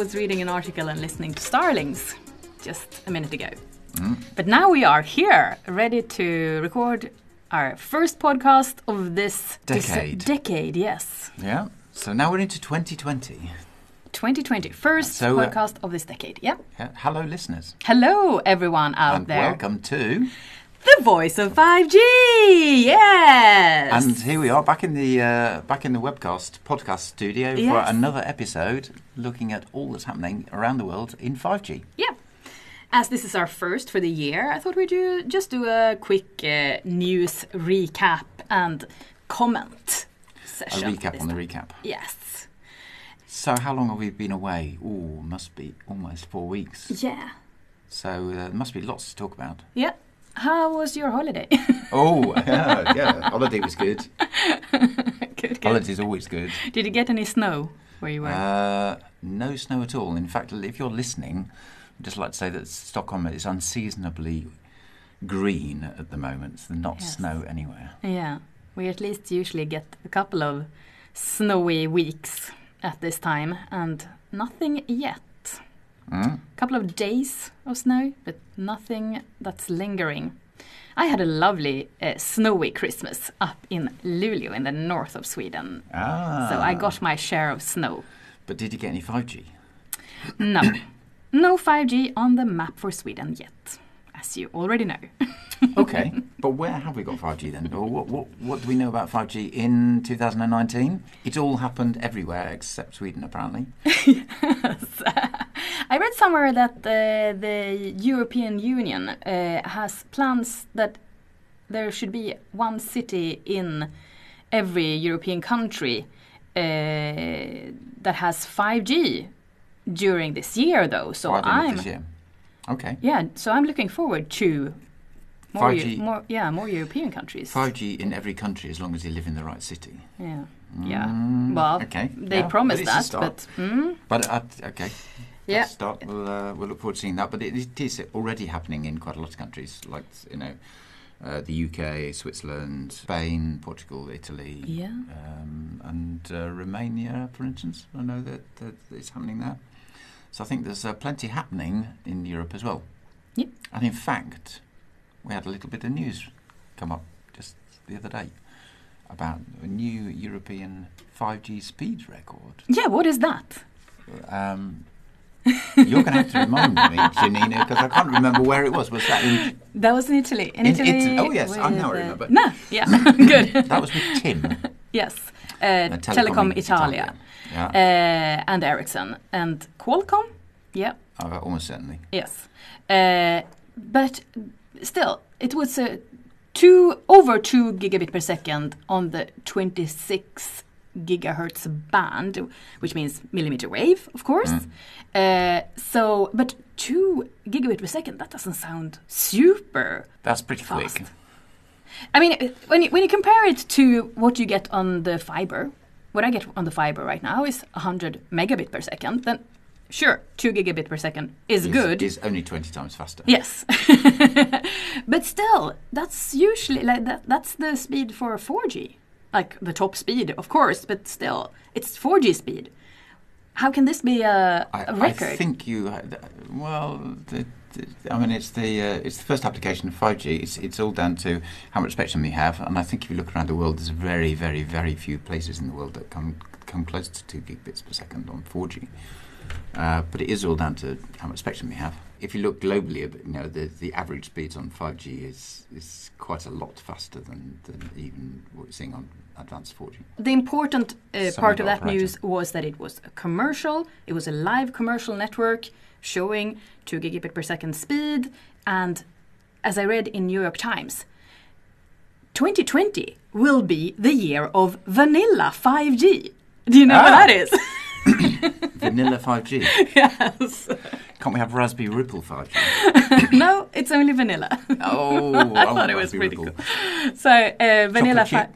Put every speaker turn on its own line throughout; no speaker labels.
Was reading an article and listening to Starlings just a minute ago. But now we are here, ready to record our first podcast of this
Decade.
decade, yes.
Yeah. So now we're into 2020.
2020, first
So, uh,
podcast of this decade. Yeah.
Yeah. Hello, listeners,
Hello, everyone out
and
there.
welcome to.
The voice of 5G. Yes.
And here we are, back in the uh, back in the webcast podcast studio for another episode, looking at all that's happening around the world in 5G.
Yeah. As this is our first for the year, I thought we'd do, just do a quick uh, news recap and comment
A
session.
recap on the recap.
Yes.
So, how long have we been away? Oh, must be almost four weeks.
Yeah.
So uh, there must be lots to talk about.
Yeah. How was your holiday?
Oh, yeah, yeah. Holiday was good.
good, good.
Holiday's always good.
Did you get any snow where you were?
Uh, no snow at all. In fact, if you're listening, I'd just like to say that Stockholm is unseasonably green at the moment. There's not
Yes.
snow anywhere.
yeah. We at least usually get a couple of snowy weeks at this time, and nothing yet.
Mm?
couple of days of snow, but nothing that's lingering. I had a lovely uh, snowy Christmas up in Luleå in the north of Sweden.
Ah.
So I got my share of snow.
But did you get any 5G?
No. no 5G on the map for Sweden yet, as you already know.
Okay. but where have we got 5G then? Or what, what, what do we know about 5G in 2019? It all happened everywhere except Sweden, apparently.
I read somewhere that uh, the European Union uh, has plans that there should be one city in every European country uh, that has 5G during this year, though. So
By the end of
I'm
this year. Okay.
yeah, so I'm looking forward to more,
5G.
more yeah more European countries.
5G in every country as long as you live in the right city.
Yeah, yeah.
Mm,
Well,
okay.
they
yeah,
promised that, but mm,
But uh, okay,
Yeah.
Start. We'll uh, we'll look forward to seeing that. But it, it is already happening in quite a lot of countries, like you know, uh, the UK, Switzerland, Spain, Portugal, Italy,
Yeah.
um, and uh, Romania, for instance. I know that, that it's happening there. So I think there's uh, plenty happening in Europe as well.
Yep.
And in fact, we had a little bit of news come up just the other day about a new European 5G speed record.
yeah. What is that?
Um, you're going to have to remind me, Janina, because I can't remember where it was. Was that in?
That was in Italy. In,
In
Italy.
Italy. Oh, yes, I now
uh,
remember.
No, yeah, good.
That was with Tim.
yes, uh,
uh,
Telecom, Italia,
Yeah,
uh, and Ericsson and Qualcomm. Yeah,
uh, almost certainly.
yes, but still, it was uh, two over two gigabit per second on the twenty six gigahertz band, which means millimeter wave, of course.
Mm.
Uh, so, but two gigabit per second, that doesn't sound super
That's pretty
Fast.
quick.
I mean, when you, when you compare it to what you get on the fiber, what I get on the fiber right now is 100 megabit per second. Then, sure, 2 gigabit per second is good.
Is only 20 times faster.
yes, but still, that's usually like that. That's the speed for 4G, like the top speed, of course. But still, it's 4G speed. How can this be a,
I,
a
I
record?
I think you. Well, the, the, I mean, it's the uh, it's the first application of 5G. It's it's all down to how much spectrum we have, and I think if you look around the world, there's very, very, very few places in the world that come come close to two gigabits per second on 4G. Uh, but it is all down to how much spectrum we have. If you look globally, you know, the, the average speeds on 5G is is quite a lot faster than, than even what we're seeing on advanced 4G.
the important uh, part of
of the
that news was that it was a commercial. It was a live commercial network showing 2 gigabit per second speed. And as I read in New York Times, 2020 will be the year of vanilla 5G. Do you know what
Ah.
that is?
Vanilla 5G.
yes.
Can't we have Raspberry Ripple 5G?
no, it's only vanilla.
Oh,
I thought it was pretty cool. So uh, vanilla. Fi-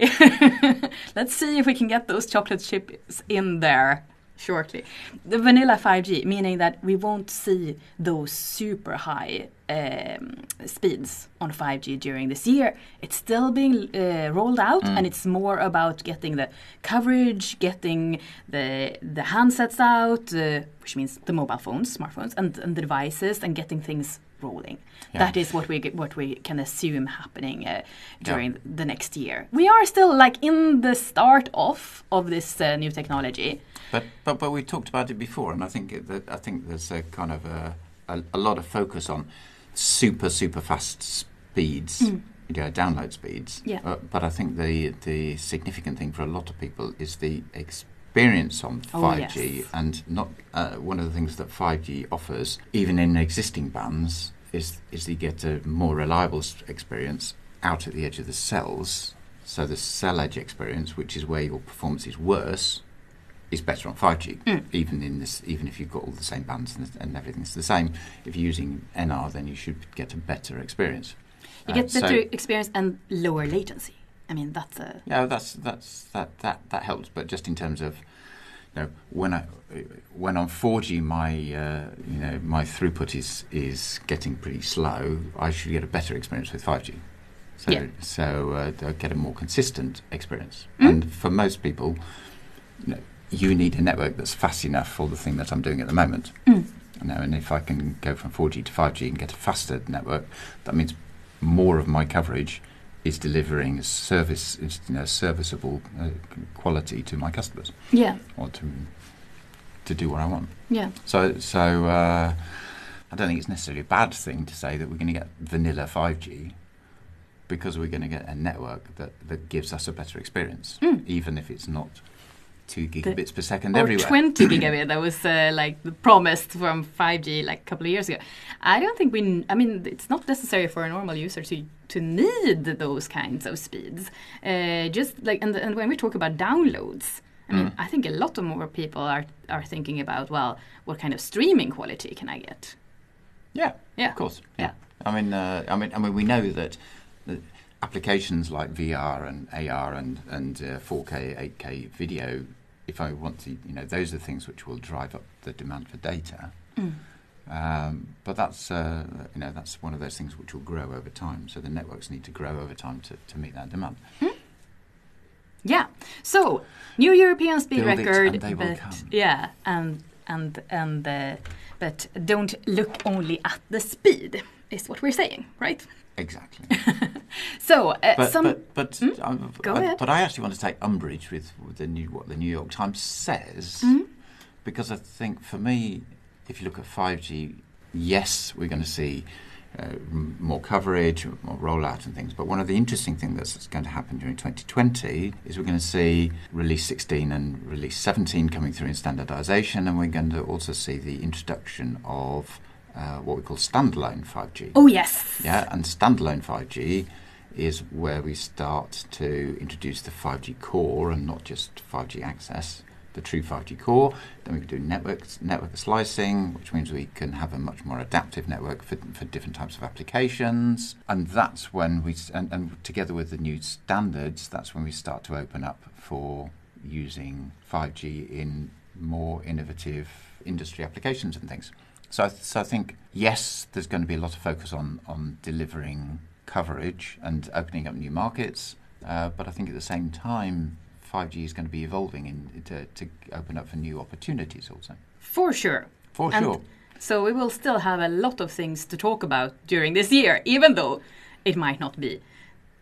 Let's see if we can get those chocolate chips in there shortly. The vanilla 5G, meaning that we won't see those super high um, speeds on 5G during this year. It's still being uh, rolled out, and it's more about getting the coverage, getting the the handsets out, uh, which means the mobile phones, smartphones, and, and the devices, and getting things rolling.
Yeah.
That is what we get- what we can assume happening uh, during the next year. We are still like in the start off of this uh, new technology.
But but but we talked about it before, and I think that I think there's a kind of a, a, a lot of focus on super super fast speeds, you know, download speeds.
Yeah.
Uh, but I think the the significant thing for a lot of people is the experience on
Oh,
5G,
yes.
and not uh, one of the things that 5G offers, even in existing bands, is is you get a more reliable experience out at the edge of the cells. So the cell edge experience, which is where your performance is worse, is better on 5G,
Mm.
even in this, even if you've got all the same bands and, and everything's the same. If you're using NR, then you should get a better experience.
You
Uh,
get better
so-
experience and lower latency. I mean, that's a
yeah, that's that's that that that helps. But just in terms of, you know, when I when on 4G my uh, you know my throughput is is getting pretty slow, I should get a better experience with 5G. So
Yeah.
so uh, they'll get a more consistent experience.
Mm.
And for most people, you, know, you need a network that's fast enough for the thing that I'm doing at the moment.
Mm.
You know, and if I can go from 4G to 5G and get a faster network, that means more of my coverage is delivering service, is, you know, serviceable uh, quality to my customers
yeah,
or to to do what I want.
yeah.
So, so uh, I don't think it's necessarily a bad thing to say that we're going to get vanilla 5G because we're going to get a network that, that gives us a better experience,
Mm.
even if it's not two gigabits per second
or
everywhere.
20 gigabit that was uh, like the promised from 5G like a couple of years ago. I don't think we, n- I mean, it's not necessary for a normal user to, to need those kinds of speeds. Uh, just like, and, and when we talk about downloads, I mean,
Mm.
I think a lot of more people are, are thinking about, well, what kind of streaming quality can I get?
Yeah,
Yeah.
of course.
Yeah.
I mean, uh, I mean, I mean, we know that applications like VR and AR and and uh, 4K, 8K video, if I want to, you know, those are things which will drive up the demand for data.
Mm.
Um, but that's uh, you know that's one of those things which will grow over time. So the networks need to grow over time to, to meet that demand.
Yeah. So new European speed
Build
record,
and they will
but yeah, and and and uh, but don't look only at the speed is what we're saying, right?
Exactly.
So uh,
But
some
but but,
Hmm?
um,
Go
I,
ahead.
but I actually want to take umbrage with, with the new what the New York Times says
Mhm.
because I think for me, if you look at five G, yes, we're going to see. Uh, more coverage, more rollout, and things. But one of the interesting things that's going to happen during 2020 is we're going to see release 16 and release 17 coming through in standardization, and we're going to also see the introduction of uh, what we call standalone 5G.
oh yes,
Yeah, and standalone 5G is where we start to introduce the 5G core and not just 5G access, the true 5G core. Then we can do network network slicing, which means we can have a much more adaptive network for, for different types of applications. And that's when we, and, and together with the new standards, that's when we start to open up for using 5G in more innovative industry applications and things. So I, so I think yes, there's going to be a lot of focus on on delivering coverage and opening up new markets, uh, but I think at the same time, 5G is going to be evolving in, to to open up for new opportunities also.
for sure.
For
And
sure.
So we will still have a lot of things to talk about during this year, even though it might not be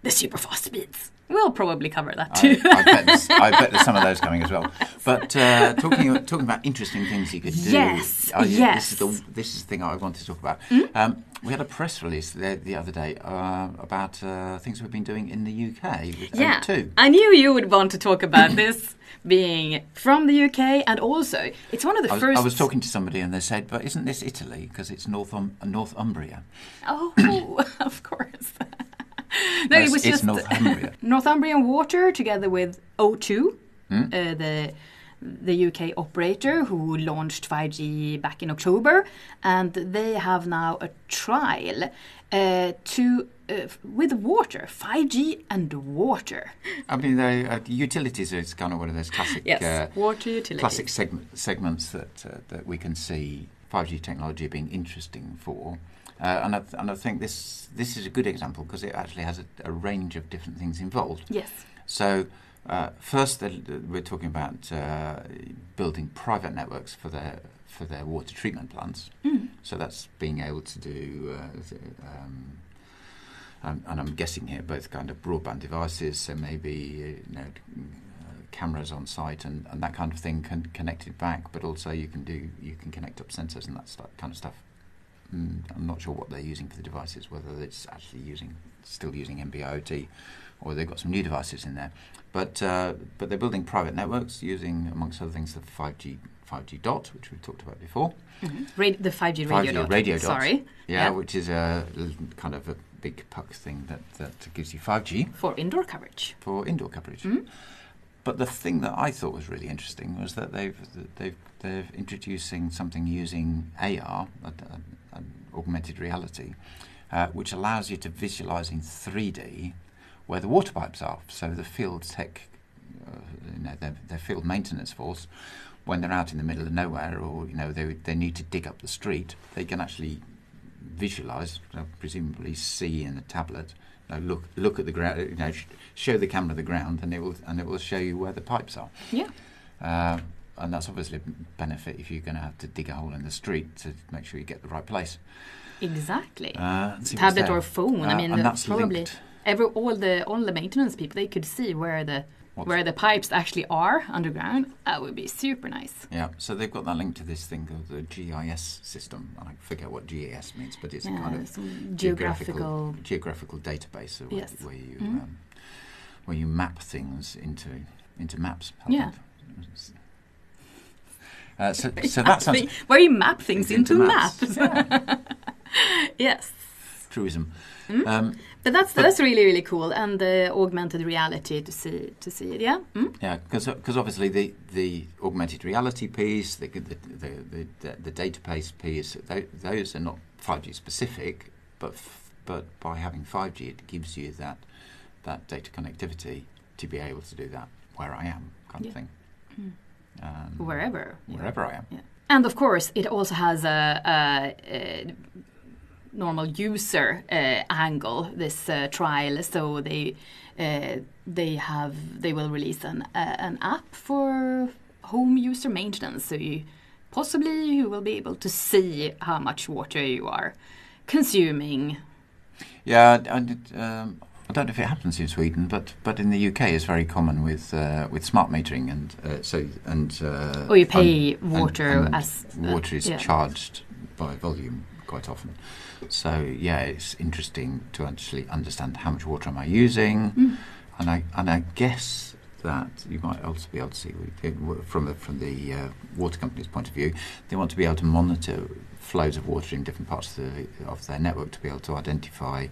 the super fast speeds. We'll probably cover that
I,
too.
I, bet there's, I bet there's some of those coming as well. But uh, talking talking about interesting things you could do.
Yes,
oh, yeah, This is. The this is the thing I want to talk about. Um, we had a press release the, the other day uh, about uh, things we've been doing in the UK with
yeah,
O2.
I knew you would want to talk about this being from the UK, and also it's one of the
I was,
first.
I was talking to somebody and they said, "But isn't this Italy? Because it's North um, Northumbria."
Oh, of course. no, it was just
Northumbria.
Northumbrian Water together with O2,
Hmm?
uh, the the UK operator who launched 5G back in October, and they have now a trial uh, to uh, with water, 5G and water.
I mean, uh, utilities is kind of one of those classic, uh,
water utilities.
classic segment, segments that uh, that we can see 5G technology being interesting for. Uh, and, I th- and I think this this is a good example because it actually has a, a range of different things involved.
Yes.
So, uh, first, the, the- we're talking about uh, building private networks for their for their water treatment plants.
Mm.
So that's being able to do, uh, um, um, and I'm guessing here both kind of broadband devices, so maybe uh, you know uh, cameras on site and, and that kind of thing can connect it back. But also you can do you can connect up sensors and that kind of stuff. Mm, I'm not sure what they're using for the devices, whether it's actually using still using NB-IoT or they've got some new devices in there. But uh, but they're building private networks using, amongst other things, the 5G 5G dot, which we've talked about before.
Mhm. Ra- the 5G radio
5G
dot.
radio dot.
Sorry.
Yeah,
Yeah.
which is a kind of a big puck thing that, that gives you 5G
For indoor coverage.
for indoor coverage.
Mhm.
But the thing that I thought was really interesting was that they've they've they're introducing something using AR, a, augmented reality, uh, which allows you to visualize in 3D where the water pipes are. So the field tech, uh, you know, their, their field maintenance force, when they're out in the middle of nowhere or you know they they need to dig up the street, they can actually visualize, uh, presumably see in the tablet. You know, look look at the ground. You know, sh- show the camera the ground, and it will and it will show you where the pipes are.
Yeah.
And that's obviously a benefit if you're going to have to dig a hole in the street to make sure you get the right place.
Exactly.
Uh, and see what's
Tablet or phone. I
Uh,
mean,
and
uh,
that's
probably
linked.
every all the all the maintenance people they could see where the
What's-
where the pipes actually are underground. That would be super nice.
Yeah, so they've got that link to this thing called the GIS system. I forget what GIS means, but it's a kind of geographical
geographical.
geographical database of
Yes.
where you
Mhm.
um, where you map things into into maps. I
Yeah.
Uh, so, so that sounds
where you map things into, maps.
Yeah,
yes.
truism.
Mm.
Um,
But that's
But-
that's really really cool, and the augmented reality to see to see it. Yeah. Mm?
Yeah, because obviously the, the augmented reality piece, the the the, the, the, database piece, tho- those are not five G specific, but f- but by having five G, it gives you that that data connectivity to be able to do that where I am, kind
Yeah.
of thing.
Mm.
Um,
Wherever.
wherever I am.
And of course, it also has a, a, a normal user uh, angle. This uh, trial, so they uh, they have they will release an an app for home user maintenance. So you possibly you will be able to see how much water you are consuming.
Yeah, and it, um, I don't know if it happens in Sweden, but but in the UK it's very common with uh, with smart metering, and uh, so and uh,
Or you pay
and-
water
and
as uh,
water is
yeah.
charged by volume quite often. So yeah, it's interesting to actually understand how much water am I using,
Mm.
and I and I guess that you might also be able to see from the from the uh, water company's point of view, they want to be able to monitor flows of water in different parts of, the, of their network to be able to identify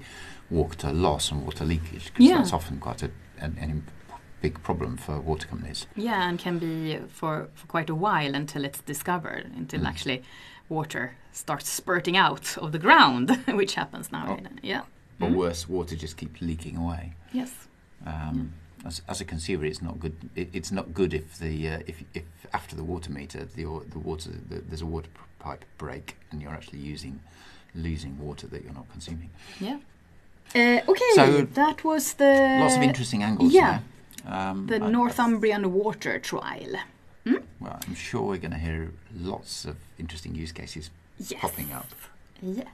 water loss and water leakage because
Yeah.
that's often quite a, an, an big problem for water companies.
Yeah, and can be for, for quite a while until it's discovered, until
Mm.
actually water starts spurting out of the ground, which happens now.
Oh.
Yeah.
Or
Mm.
worse, water just keeps leaking away.
Yes.
Um, as, as a consumer, it's not good. It, it's not good if the uh, if, if after the water meter, the the water the, there's a water p- pipe break, and you're actually using losing water that you're not consuming.
Yeah. Uh, okay,
So-
that was the
Lots of interesting angles.
yeah.
Um,
the
I- I-
Northumbrian water trial.
well, I'm sure we're going to hear lots of interesting use cases
Yes.
popping up.
Yes.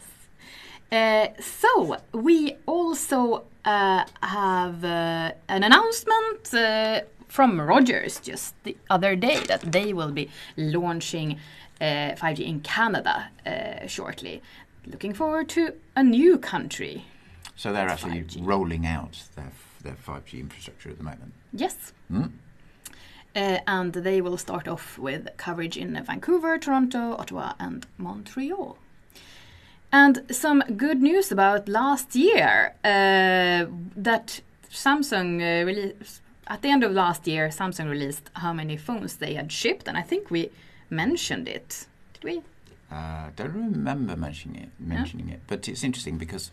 Uh, so we also uh, have uh, an announcement uh, from Rogers just the other day that they will be launching uh, 5G in Canada uh, shortly. Looking forward to a new country.
So they're actually
5G.
rolling out their their 5G infrastructure at the moment.
Yes.
Mm?
Uh, and they will start off with coverage in Vancouver, Toronto, Ottawa, and Montreal. And some good news about last year uh, that Samsung uh, released at the end of last year. Samsung released how many phones they had shipped, and I think we mentioned it. Did we?
Uh, don't remember mentioning it, mentioning it, but it's interesting because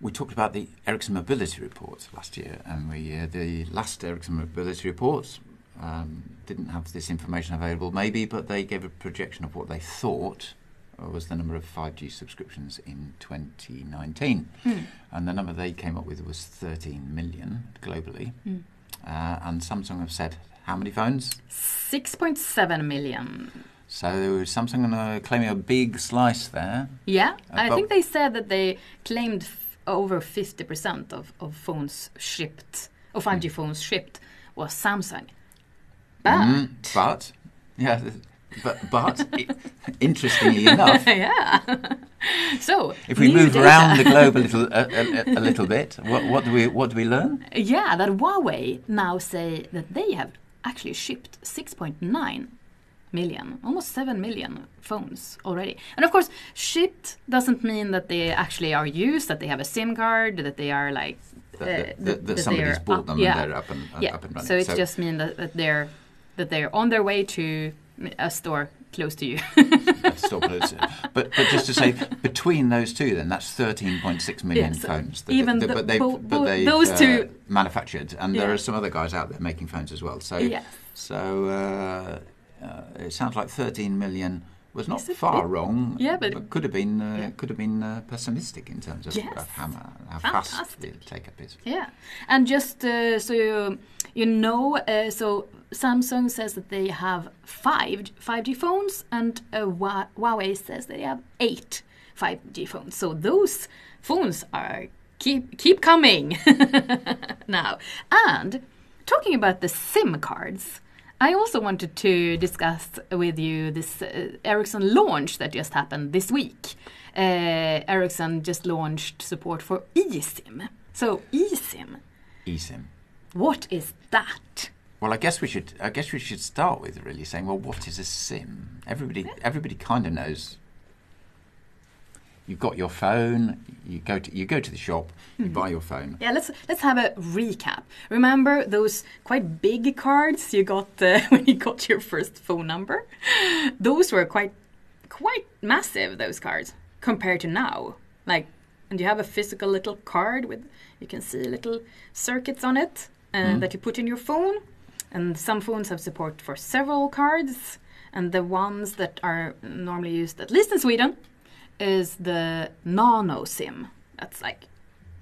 we talked about the Ericsson Mobility Report last year, and we uh, the last Ericsson Mobility Report um, didn't have this information available, maybe, but they gave a projection of what they thought was the number of 5G subscriptions in 2019.
Mm.
And the number they came up with was 13 million globally.
Mm.
Uh, and Samsung have said how many phones?
6.7 million.
So Samsung are claiming a big slice there.
Yeah, I think they said that they claimed f- over 50% of, of phones shipped, of 5G
Hmm.
phones shipped, was Samsung. But,
Mm, but yeah, but but interestingly enough,
yeah. so,
if we move
data.
around the globe a little a, a, a little bit, what, what do we what do we learn?
Yeah, that Huawei now say that they have actually shipped 6.9 million, almost 7 million phones already. And of course, shipped doesn't mean that they actually are used, that they have a SIM card, that they are like.
That,
uh,
that, that, that somebody's bought
up-
them
yeah.
and they're up and,
yeah.
up and running.
So it just means that, that they're that they're on their way to a store close to you.
still close. but but just to say, between those two, then that's 13.6 million
Yes,
phones.
even
they,
the-
but they've,
bo-
but they've
those
uh,
two-
manufactured, and there
Yeah.
are some other guys out there making phones as well. So
yes.
so uh, uh, it sounds like 13 million was not far wrong.
Yeah, but-
could have been uh,
Yeah.
could have been uh, pessimistic in terms of,
Yes.
how, how fast the take up is.
Yeah, and just uh, so you you know, uh, so Samsung says that they have five 5G phones, and uh, Huawei says they have eight 5G phones. So those phones are keep keep coming now. And talking about the SIM cards. I also wanted to discuss with you this uh, Ericsson launch that just happened this week. Uh, Ericsson just launched support for eSIM. So eSIM,
eSIM.
What is that?
Well, I guess we should. I guess we should start with really saying, well, what is a sim? Everybody, everybody kind of knows. You've got your phone. You go to you go to the shop. You buy your phone.
Yeah, let's let's have a recap. Remember those quite big cards you got uh, when you got your first phone number? Those were quite quite massive those cards compared to now. Like and you have a physical little card with you can see little circuits on it uh, that you put in your phone. And some phones have support for several cards and the ones that are normally used at least in Sweden is the nano sim. That's like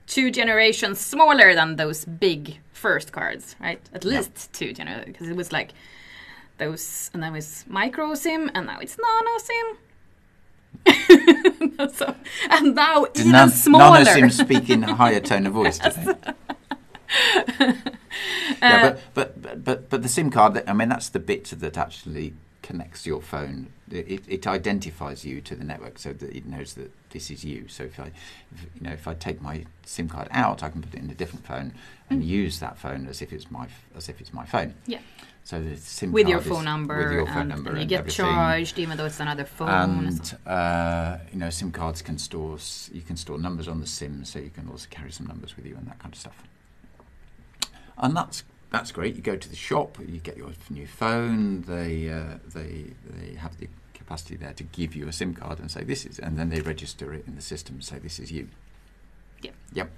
two generations smaller than those big first cards, right? At
Yeah.
least two generations, because it was like those, and then it was micro sim, and now it's nano sim. so, and now
Did
even
none,
smaller.
of them speak in a higher tone of voice, do they?
Uh,
yeah, but, but but but but the SIM card. I mean, that's the bit that actually connects your phone. It, it identifies you to the network, so that it knows that this is you. So if I, if, you know, if I take my SIM card out, I can put it in a different phone and use that phone as if it's my as if it's my phone.
Mm. Yeah.
So the SIM
with your phone number,
with your phone
and,
number,
and you
and
get
everything.
charged even though it's another phone. and
uh, you know, SIM cards can store you can store numbers on the SIM, so you can also carry some numbers with you and that kind of stuff. And that's that's great. You go to the shop, you get your new phone. They uh, they they have the capacity there to give you a SIM card and say this is, and then they register it in the system and say this is you.
Yep.
Yep.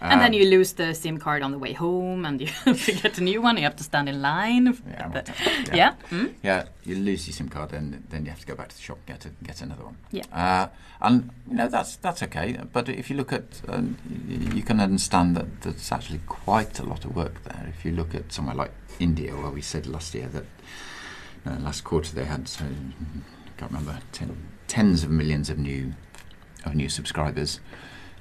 And then
Um,
you lose the SIM card on the way home, and you have to get a new one. You have to stand in line.
Yeah,
But-
well,
yeah. Mm?
Yeah, you lose your SIM card, and then you have to go back to the shop and get a, get another one.
Yeah.
uh, and you know that's that's okay. But if you look at, um, you, you can understand that there's actually quite a lot of work there. If you look at somewhere like India, where we said last year that uh, last quarter they had, so I can't remember, ten, tens of millions of new of new subscribers,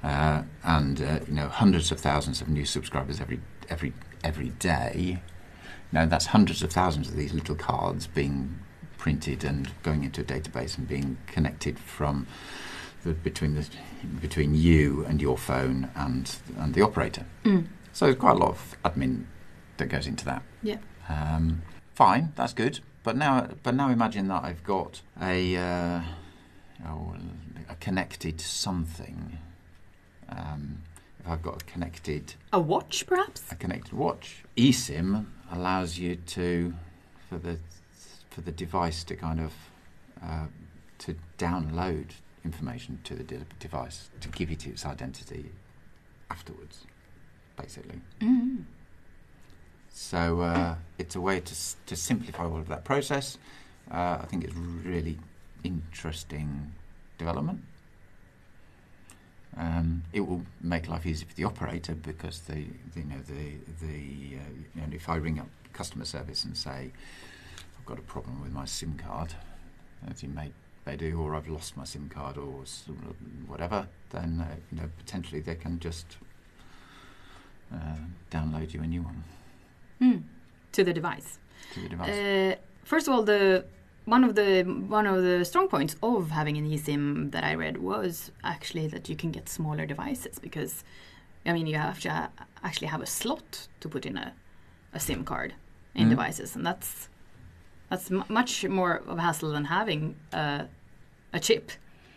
uh, and uh, you know hundreds of thousands of new subscribers every every every day. Now that's hundreds of thousands of these little cards being printed and going into a database and being connected from the, between the between you and your phone and and the operator.
Mm.
So there's quite a lot of admin that goes into that.
Yeah.
Um, fine, that's good. But now, but now imagine that I've got a uh, oh, a connected something. Um, if I've got a connected
A watch, perhaps?
a connected watch. eSIM allows you to, for the for the device to kind of uh, to download information to the de- device to give it its identity afterwards, basically.
Mm.
So uh, it's a way to to simplify all of that process. Uh, I think it's really interesting development. It will make life easier for the operator because the you know the the uh, you know, if I ring up customer service and say I've got a problem with my SIM card, as you may they do, or I've lost my SIM card or whatever, then uh, you know potentially they can just uh, download you a new one
Mm. To the device.
to the device.
Uh, first of all, the one of the one of the strong points of having an eSIM that I read was actually that you can get smaller devices because, I mean, you have to actually have a slot to put in a, a SIM card in
Mhm.
devices, and that's that's m- much more of a hassle than having a, a chip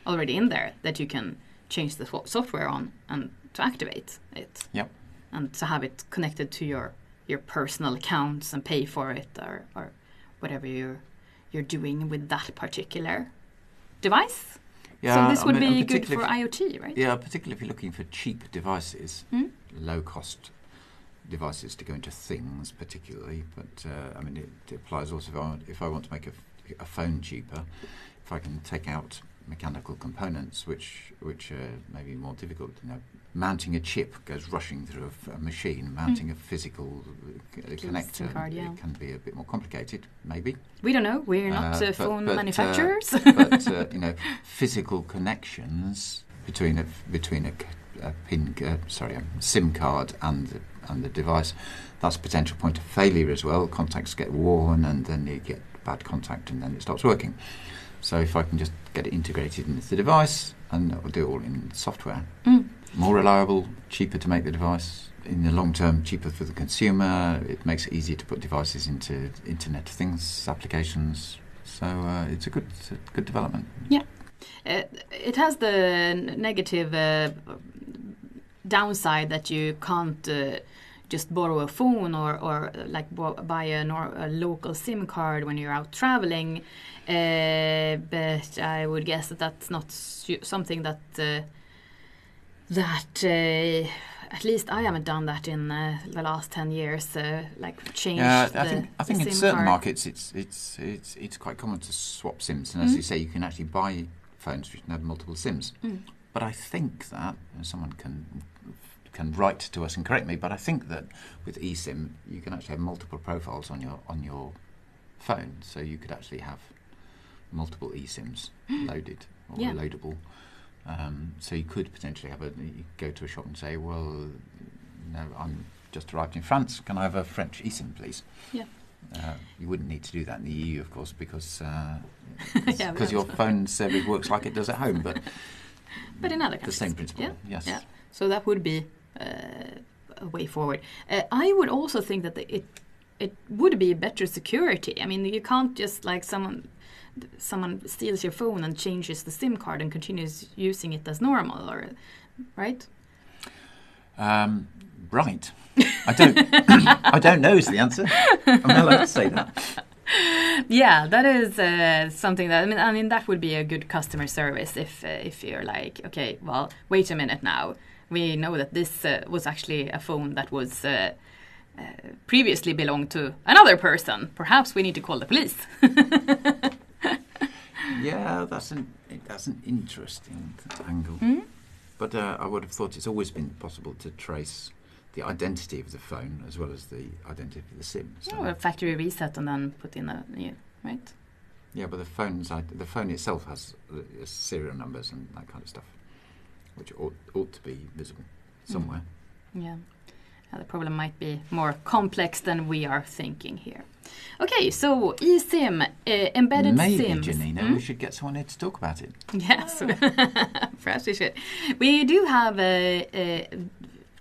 already in there that you can change the so- software on and to activate it.
Yep.
And to have it connected to your your personal accounts and pay for it or, or whatever you're you're doing with that particular device. so this
I
would
mean,
be good for IoT, right?
Yeah, particularly if you're looking for cheap devices,
Mm.
low cost devices to go into things, particularly. But uh, I mean, it, it applies also if I, want, if I want to make a phone cheaper, if I can take out mechanical components which which are maybe more difficult. You know, mounting a chip goes rushing through a machine. Mounting a physical uh, c- connector
card, yeah.
it can be a bit more complicated, maybe.
We don't know. We're not
Uh,
uh,
but-
phone
but, uh,
manufacturers.
but uh, you know, physical connections between a between a, a pin, sorry, a SIM card and the, and the device. That's a potential point of failure as well. Contacts get worn, and then you get bad contact, and then it stops working. So if I can just get it integrated into the device and I'll do it all in software,
Mm.
More reliable, cheaper to make the device. In the long term, cheaper for the consumer. It makes it easier to put devices into Internet of Things applications. So uh, it's a good, a good development.
Uh, it has the negative uh, downside that you can't uh, just borrow a phone or, or like buy a, a local SIM card when you're out traveling. Uh, but I would guess that that's not something that uh, that uh, at least I haven't done that in uh, the last ten years. Uh, like change
Yeah, I think I think in certain
card.
markets it's it's it's it's quite common to swap SIMs, and as
Mhm.
you say, you can actually buy phones which can have multiple SIMs.
Mm.
But I think that someone can can write to us and correct me, but I think that with eSIM you can actually have multiple profiles on your on your phone, so you could actually have multiple eSIMs loaded or
Yeah.
loadable. Um, so you could potentially have a go to a shop and say, well, no, I'm just arrived in France. Can I have a French eSIM, please?
Yeah.
Uh, you wouldn't need to do that in the EU, of course, because uh,
Yeah,
because your phone service works like it does at home. But
But in other countries, the
same principle.
Yeah.
Yes.
Yeah. So that would be uh, a way forward. Uh, I would also think that the, it it would be better security. I mean, you can't just like someone someone steals your phone and changes the SIM card and continues using it as normal, or right?
Um, right. I don't. I don't know is the answer. I'm not allowed to say that.
Yeah, that is uh, something that I mean. I mean, that would be a good customer service if uh, if you're like, okay, well, wait a minute now. We know that this uh, was actually a phone that was. Uh, uh, previously belonged to another person. Perhaps we need to call the police.
Yeah, that's an that's an interesting angle.
Hmm?
But uh, I would have thought it's always been possible to trace the identity of the phone as well as the identity of the SIM. So,
Or a factory reset and then put in a new, right?
yeah, but the phone's the phone itself has uh, serial numbers and that kind of stuff, which ought, ought to be visible somewhere.
Yeah. The problem might be more complex than we are thinking here. Okay, so eSIM, uh, embedded
Maybe,
SIMs.
Janina,
Hmm?
we should get someone here to talk about it.
Yes, perhaps we should. We do have uh, uh,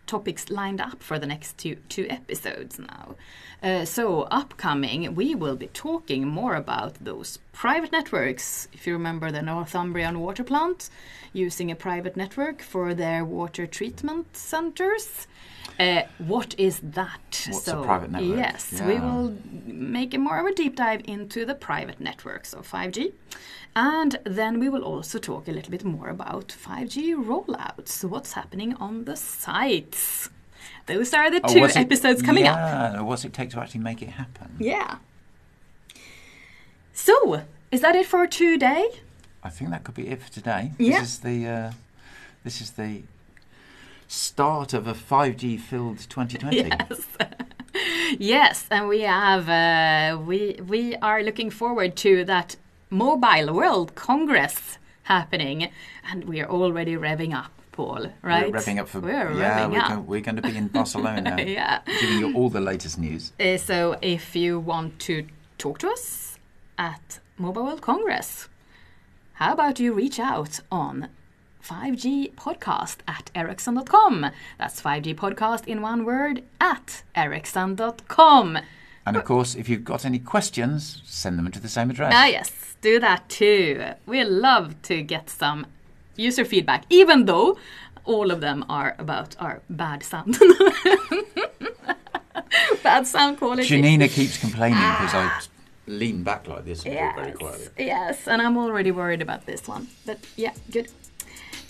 topics lined up for the next two two episodes now. Uh, so upcoming, we will be talking more about those private networks. If you remember the Northumbrian water plant using a private network for their water treatment centers. Uh, what is that?
What's a private network?
Yes, we will make a more of a deep dive into the private networks of 5G. And then we will also talk a little bit more about 5G rollouts, what's happening on the sites. Those are the
Oh,
two
it-
episodes coming up.
yeah, what's it take to actually make it happen?
Yeah. So, is that it for today?
I think that could be it for today.
Yeah.
This is the uh, this is the start of a 5G filled 2020.
Yes. yes, and we have uh, we we are looking forward to that Mobile World Congress happening, and we are already revving up, Paul. Right?
We're revving up for
We're
yeah. We're,
up.
go- we're going to be in Barcelona,
yeah.
giving you all the latest news.
Uh, so if you want to talk to us at Mobile World Congress, how about you reach out on 5G podcast at ericsson.com. That's 5G podcast in one word at ericsson.com.
And of course, if you've got any questions, send them to the same address.
Ah, yes, do that too. We love to get some user feedback, even though all of them are about our bad sound. bad sound quality.
Janina keeps complaining because I lean back like this and talk very
Yes,
quietly.
yes, and I'm already worried about this one. But yeah, good.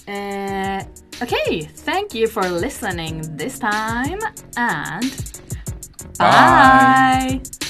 Uh, okay, thank you for listening this time, and
Bye.
bye.